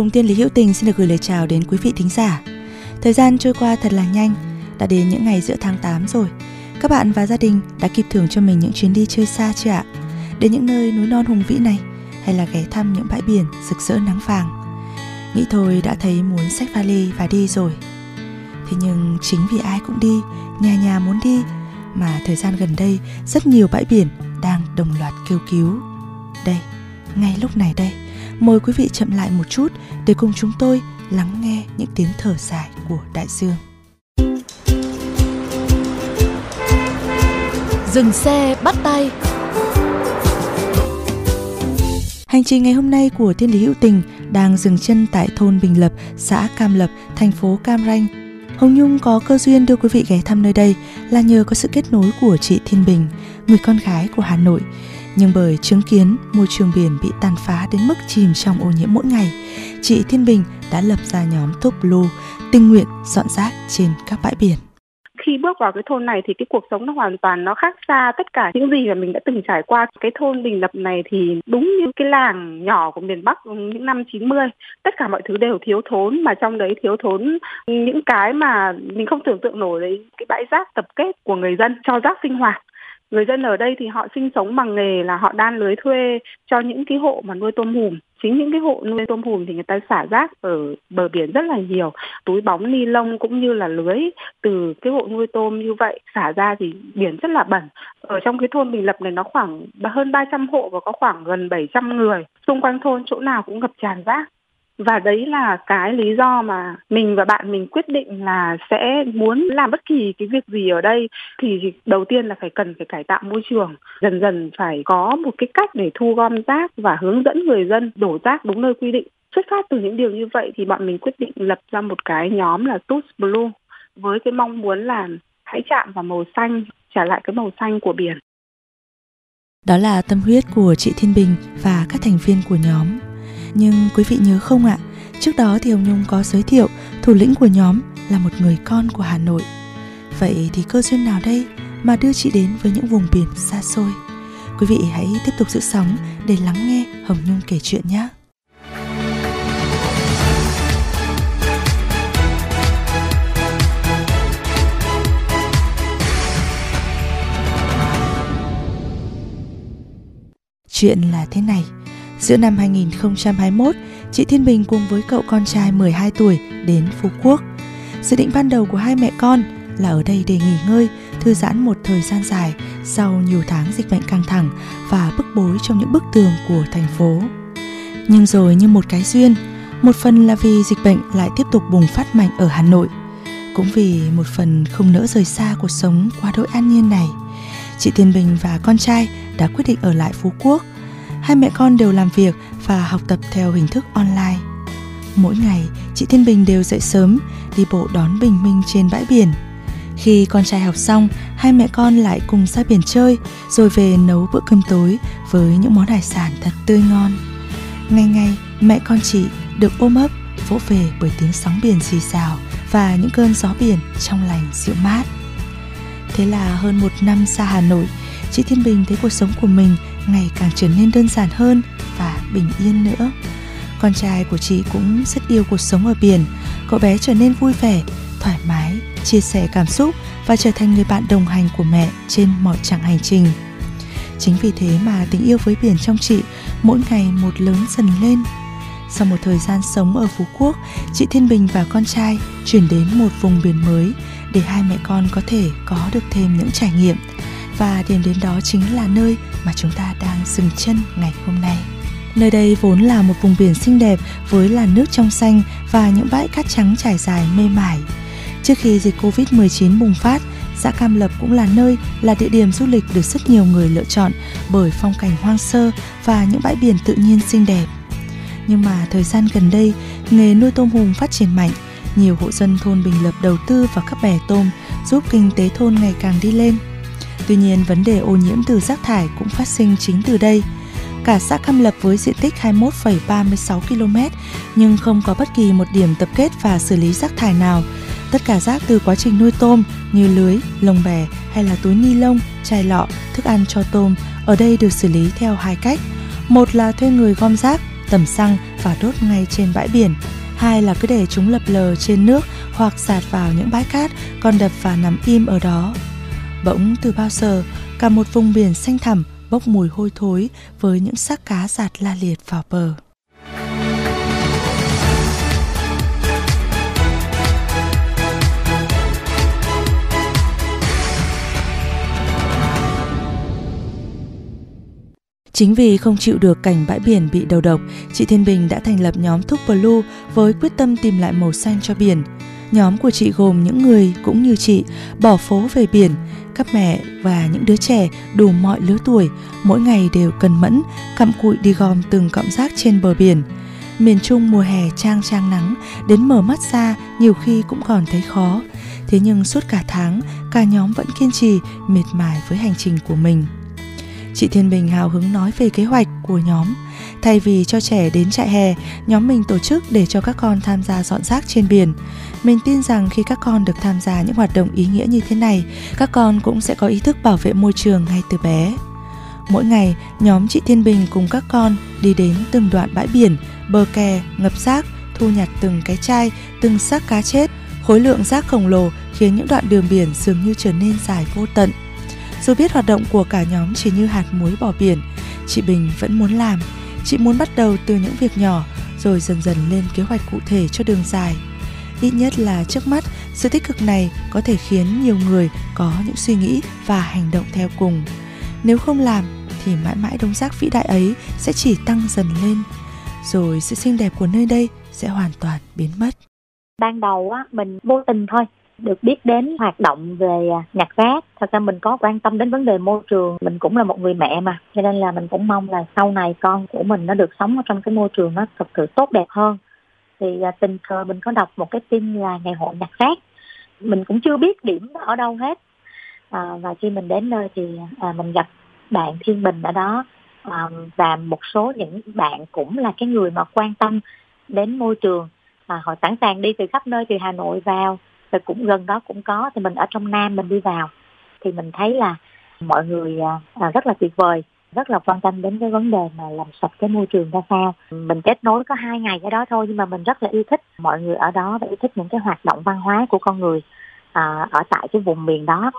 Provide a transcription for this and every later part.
cùng Tiên Lý Hữu Tình xin được gửi lời chào đến quý vị thính giả. Thời gian trôi qua thật là nhanh, đã đến những ngày giữa tháng 8 rồi. Các bạn và gia đình đã kịp thưởng cho mình những chuyến đi chơi xa chưa ạ? Đến những nơi núi non hùng vĩ này hay là ghé thăm những bãi biển rực rỡ nắng vàng. Nghĩ thôi đã thấy muốn xách vali và đi rồi. Thế nhưng chính vì ai cũng đi, nhà nhà muốn đi mà thời gian gần đây rất nhiều bãi biển đang đồng loạt kêu cứu. Đây, ngay lúc này đây, mời quý vị chậm lại một chút để cùng chúng tôi lắng nghe những tiếng thở dài của đại dương. Dừng xe bắt tay Hành trình ngày hôm nay của Thiên Lý Hữu Tình đang dừng chân tại thôn Bình Lập, xã Cam Lập, thành phố Cam Ranh. Hồng Nhung có cơ duyên đưa quý vị ghé thăm nơi đây là nhờ có sự kết nối của chị Thiên Bình, người con gái của Hà Nội. Nhưng bởi chứng kiến môi trường biển bị tàn phá đến mức chìm trong ô nhiễm mỗi ngày, chị Thiên Bình đã lập ra nhóm Top Blue, tình nguyện dọn rác trên các bãi biển. khi bước vào cái thôn này thì cái cuộc sống nó hoàn toàn nó khác xa tất cả những gì mà mình đã từng trải qua cái thôn Bình Lập này thì đúng như cái làng nhỏ của miền Bắc những năm 90 tất cả mọi thứ đều thiếu thốn mà trong đấy thiếu thốn những cái mà mình không tưởng tượng nổi đấy cái bãi rác tập kết của người dân cho rác sinh hoạt người dân ở đây thì họ sinh sống bằng nghề là họ đan lưới thuê cho những cái hộ mà nuôi tôm hùm. Chính những cái hộ nuôi tôm hùm thì người ta xả rác ở bờ biển rất là nhiều. Túi bóng, ni lông cũng như là lưới từ cái hộ nuôi tôm như vậy xả ra thì biển rất là bẩn. Ở trong cái thôn Bình Lập này nó khoảng hơn 300 hộ và có khoảng gần 700 người. Xung quanh thôn chỗ nào cũng ngập tràn rác và đấy là cái lý do mà mình và bạn mình quyết định là sẽ muốn làm bất kỳ cái việc gì ở đây. Thì đầu tiên là phải cần phải cải tạo môi trường. Dần dần phải có một cái cách để thu gom rác và hướng dẫn người dân đổ rác đúng nơi quy định. Xuất phát từ những điều như vậy thì bọn mình quyết định lập ra một cái nhóm là Toots Blue với cái mong muốn là hãy chạm vào màu xanh, trả lại cái màu xanh của biển. Đó là tâm huyết của chị Thiên Bình và các thành viên của nhóm. Nhưng quý vị nhớ không ạ, trước đó thì Hồng Nhung có giới thiệu thủ lĩnh của nhóm là một người con của Hà Nội. Vậy thì cơ duyên nào đây mà đưa chị đến với những vùng biển xa xôi? Quý vị hãy tiếp tục giữ sóng để lắng nghe Hồng Nhung kể chuyện nhé. Chuyện là thế này, giữa năm 2021, chị Thiên Bình cùng với cậu con trai 12 tuổi đến Phú Quốc. Dự định ban đầu của hai mẹ con là ở đây để nghỉ ngơi, thư giãn một thời gian dài sau nhiều tháng dịch bệnh căng thẳng và bức bối trong những bức tường của thành phố. Nhưng rồi như một cái duyên, một phần là vì dịch bệnh lại tiếp tục bùng phát mạnh ở Hà Nội, cũng vì một phần không nỡ rời xa cuộc sống quá đỗi an nhiên này. Chị Thiên Bình và con trai đã quyết định ở lại Phú Quốc. Hai mẹ con đều làm việc và học tập theo hình thức online. Mỗi ngày, chị Thiên Bình đều dậy sớm, đi bộ đón Bình Minh trên bãi biển. Khi con trai học xong, hai mẹ con lại cùng ra biển chơi, rồi về nấu bữa cơm tối với những món hải sản thật tươi ngon. Ngày ngày, mẹ con chị được ôm ấp, vỗ về bởi tiếng sóng biển xì xào và những cơn gió biển trong lành dịu mát. Thế là hơn một năm xa Hà Nội, chị Thiên Bình thấy cuộc sống của mình ngày càng trở nên đơn giản hơn và bình yên nữa. Con trai của chị cũng rất yêu cuộc sống ở biển, cậu bé trở nên vui vẻ, thoải mái, chia sẻ cảm xúc và trở thành người bạn đồng hành của mẹ trên mọi chặng hành trình. Chính vì thế mà tình yêu với biển trong chị mỗi ngày một lớn dần lên. Sau một thời gian sống ở Phú Quốc, chị Thiên Bình và con trai chuyển đến một vùng biển mới để hai mẹ con có thể có được thêm những trải nghiệm. Và điểm đến đó chính là nơi mà chúng ta đang dừng chân ngày hôm nay. Nơi đây vốn là một vùng biển xinh đẹp với làn nước trong xanh và những bãi cát trắng trải dài mê mải. Trước khi dịch Covid-19 bùng phát, Xã Cam Lập cũng là nơi là địa điểm du lịch được rất nhiều người lựa chọn bởi phong cảnh hoang sơ và những bãi biển tự nhiên xinh đẹp. Nhưng mà thời gian gần đây, nghề nuôi tôm hùm phát triển mạnh, nhiều hộ dân thôn Bình Lập đầu tư vào các bè tôm giúp kinh tế thôn ngày càng đi lên. Tuy nhiên, vấn đề ô nhiễm từ rác thải cũng phát sinh chính từ đây. Cả xã Cam Lập với diện tích 21,36 km nhưng không có bất kỳ một điểm tập kết và xử lý rác thải nào. Tất cả rác từ quá trình nuôi tôm như lưới, lồng bè hay là túi ni lông, chai lọ, thức ăn cho tôm ở đây được xử lý theo hai cách. Một là thuê người gom rác, tẩm xăng và đốt ngay trên bãi biển. Hai là cứ để chúng lập lờ trên nước hoặc sạt vào những bãi cát còn đập và nằm im ở đó. Bỗng từ bao giờ, cả một vùng biển xanh thẳm bốc mùi hôi thối với những xác cá giạt la liệt vào bờ. Chính vì không chịu được cảnh bãi biển bị đầu độc, chị Thiên Bình đã thành lập nhóm Thúc Blue với quyết tâm tìm lại màu xanh cho biển. Nhóm của chị gồm những người cũng như chị bỏ phố về biển, các mẹ và những đứa trẻ đủ mọi lứa tuổi mỗi ngày đều cần mẫn cặm cụi đi gom từng cọng rác trên bờ biển. Miền Trung mùa hè trang trang nắng, đến mở mắt ra nhiều khi cũng còn thấy khó. Thế nhưng suốt cả tháng, cả nhóm vẫn kiên trì, miệt mài với hành trình của mình. Chị Thiên Bình hào hứng nói về kế hoạch của nhóm. Thay vì cho trẻ đến trại hè, nhóm mình tổ chức để cho các con tham gia dọn rác trên biển. Mình tin rằng khi các con được tham gia những hoạt động ý nghĩa như thế này, các con cũng sẽ có ý thức bảo vệ môi trường ngay từ bé. Mỗi ngày, nhóm chị Thiên Bình cùng các con đi đến từng đoạn bãi biển, bờ kè, ngập rác, thu nhặt từng cái chai, từng xác cá chết. Khối lượng rác khổng lồ khiến những đoạn đường biển dường như trở nên dài vô tận. Dù biết hoạt động của cả nhóm chỉ như hạt muối bỏ biển, chị Bình vẫn muốn làm. Chị muốn bắt đầu từ những việc nhỏ rồi dần dần lên kế hoạch cụ thể cho đường dài. Ít nhất là trước mắt, sự tích cực này có thể khiến nhiều người có những suy nghĩ và hành động theo cùng. Nếu không làm thì mãi mãi đống rác vĩ đại ấy sẽ chỉ tăng dần lên, rồi sự xinh đẹp của nơi đây sẽ hoàn toàn biến mất. Ban đầu á, mình vô tình thôi, được biết đến hoạt động về à, nhặt rác thật ra mình có quan tâm đến vấn đề môi trường. Mình cũng là một người mẹ mà cho nên là mình cũng mong là sau này con của mình nó được sống ở trong cái môi trường nó thật sự tốt đẹp hơn. Thì à, tình cờ mình có đọc một cái tin là ngày hội nhặt rác mình cũng chưa biết điểm ở đâu hết. À, và khi mình đến nơi thì à, mình gặp bạn thiên bình ở đó. À, và một số những bạn cũng là cái người mà quan tâm đến môi trường. À, họ sẵn sàng đi từ khắp nơi từ hà nội vào rồi cũng gần đó cũng có. Thì mình ở trong nam mình đi vào. Thì mình thấy là mọi người à, à, rất là tuyệt vời rất là quan tâm đến cái vấn đề mà làm sạch cái môi trường ra sao. Mình kết nối có hai ngày cái đó thôi nhưng mà mình rất là yêu thích mọi người ở đó và yêu thích những cái hoạt động văn hóa của con người à, ở tại cái vùng miền đó.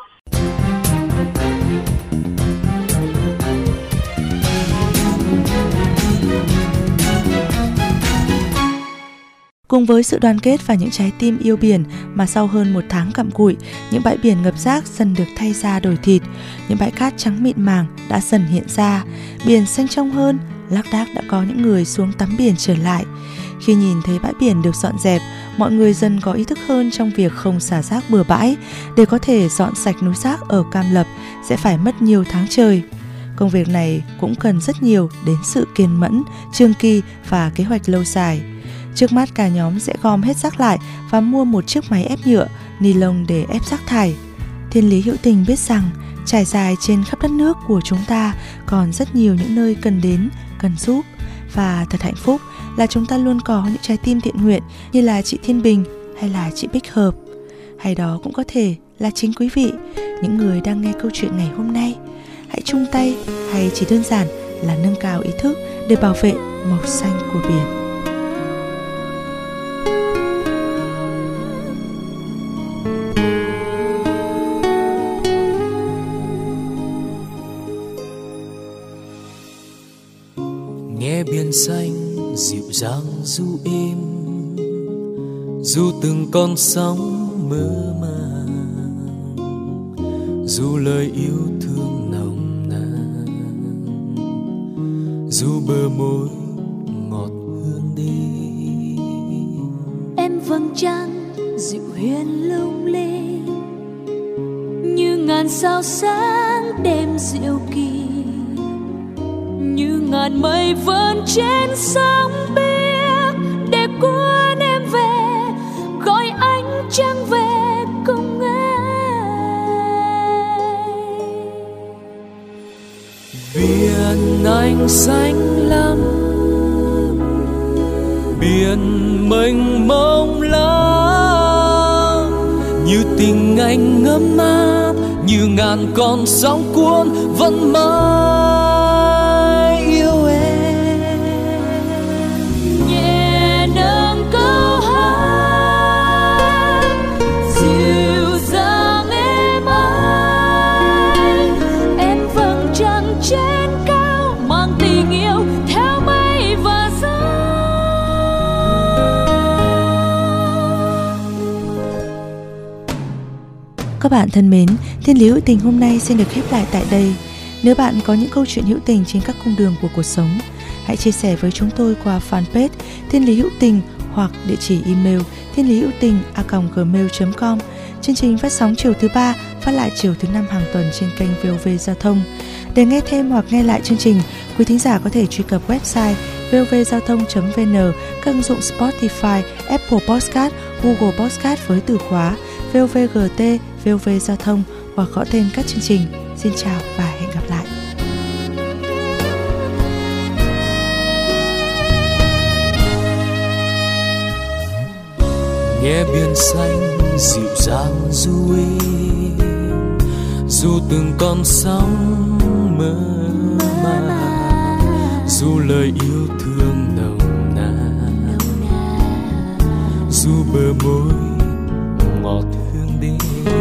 Cùng với sự đoàn kết và những trái tim yêu biển mà sau hơn một tháng cặm cụi, những bãi biển ngập rác dần được thay ra đổi thịt, những bãi cát trắng mịn màng đã dần hiện ra, biển xanh trong hơn, lác đác đã có những người xuống tắm biển trở lại. Khi nhìn thấy bãi biển được dọn dẹp, mọi người dần có ý thức hơn trong việc không xả rác bừa bãi. Để có thể dọn sạch núi rác ở Cam Lập sẽ phải mất nhiều tháng trời. Công việc này cũng cần rất nhiều đến sự kiên mẫn, trương kỳ và kế hoạch lâu dài. Trước mắt cả nhóm sẽ gom hết rác lại và mua một chiếc máy ép nhựa, ni lông để ép rác thải. Thiên lý hữu tình biết rằng trải dài trên khắp đất nước của chúng ta còn rất nhiều những nơi cần đến, cần giúp và thật hạnh phúc là chúng ta luôn có những trái tim thiện nguyện như là chị Thiên Bình hay là chị Bích Hợp. Hay đó cũng có thể là chính quý vị, những người đang nghe câu chuyện ngày hôm nay. Hãy chung tay hay chỉ đơn giản là nâng cao ý thức để bảo vệ màu xanh của biển. Xanh, dịu dàng du êm dù từng con sóng mơ màng, dù lời yêu thương nồng nàn, dù bờ môi ngọt hương đi. Em vầng trăng dịu hiền lung linh, như ngàn sao sáng đêm diệu kỳ như ngàn mây vươn trên sóng biếc để cuốn em về, gọi anh trăng về cùng em biển anh xanh lắm, biển mênh mông lắm. Như tình anh ngấm áp như ngàn con sóng cuốn vẫn mãi. Các bạn thân mến, Thiên lý hữu tình hôm nay xin được khép lại tại đây. Nếu bạn có những câu chuyện hữu tình trên các cung đường của cuộc sống, hãy chia sẻ với chúng tôi qua fanpage Thiên lý hữu tình hoặc địa chỉ email thiên lý hữu tình a gmail.com. Chương trình phát sóng chiều thứ ba, phát lại chiều thứ năm hàng tuần trên kênh VOV Giao thông. Để nghe thêm hoặc nghe lại chương trình, quý thính giả có thể truy cập website vovgiao thông.vn, các ứng dụng Spotify, Apple Podcast, Google Podcast với từ khóa VOVGT, VOV Giao thông hoặc gõ tên các chương trình. Xin chào và hẹn gặp lại. nghe biển xanh dịu dàng du êm dù từng con sóng mơ màng dù lời yêu thương nồng nàn dù bờ môi hương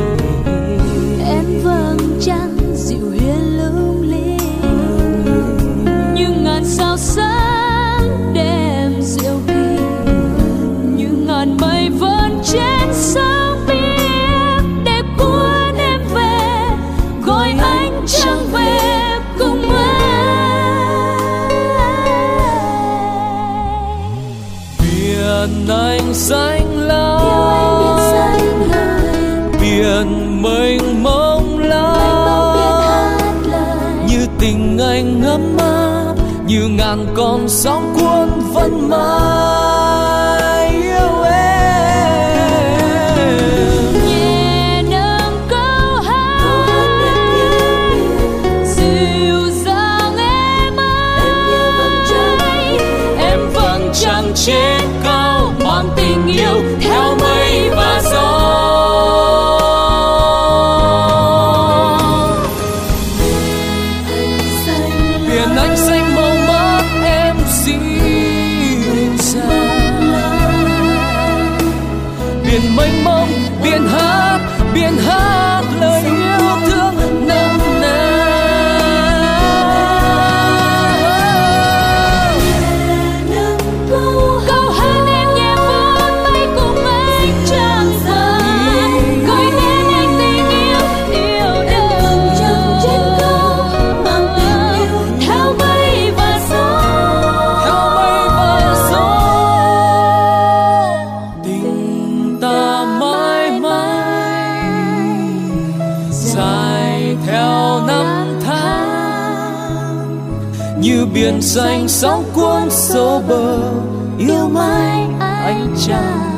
anh ngấm áp như ngàn con sóng cuốn vẫn mãi sóng cuốn sâu bờ yêu mãi anh chàng.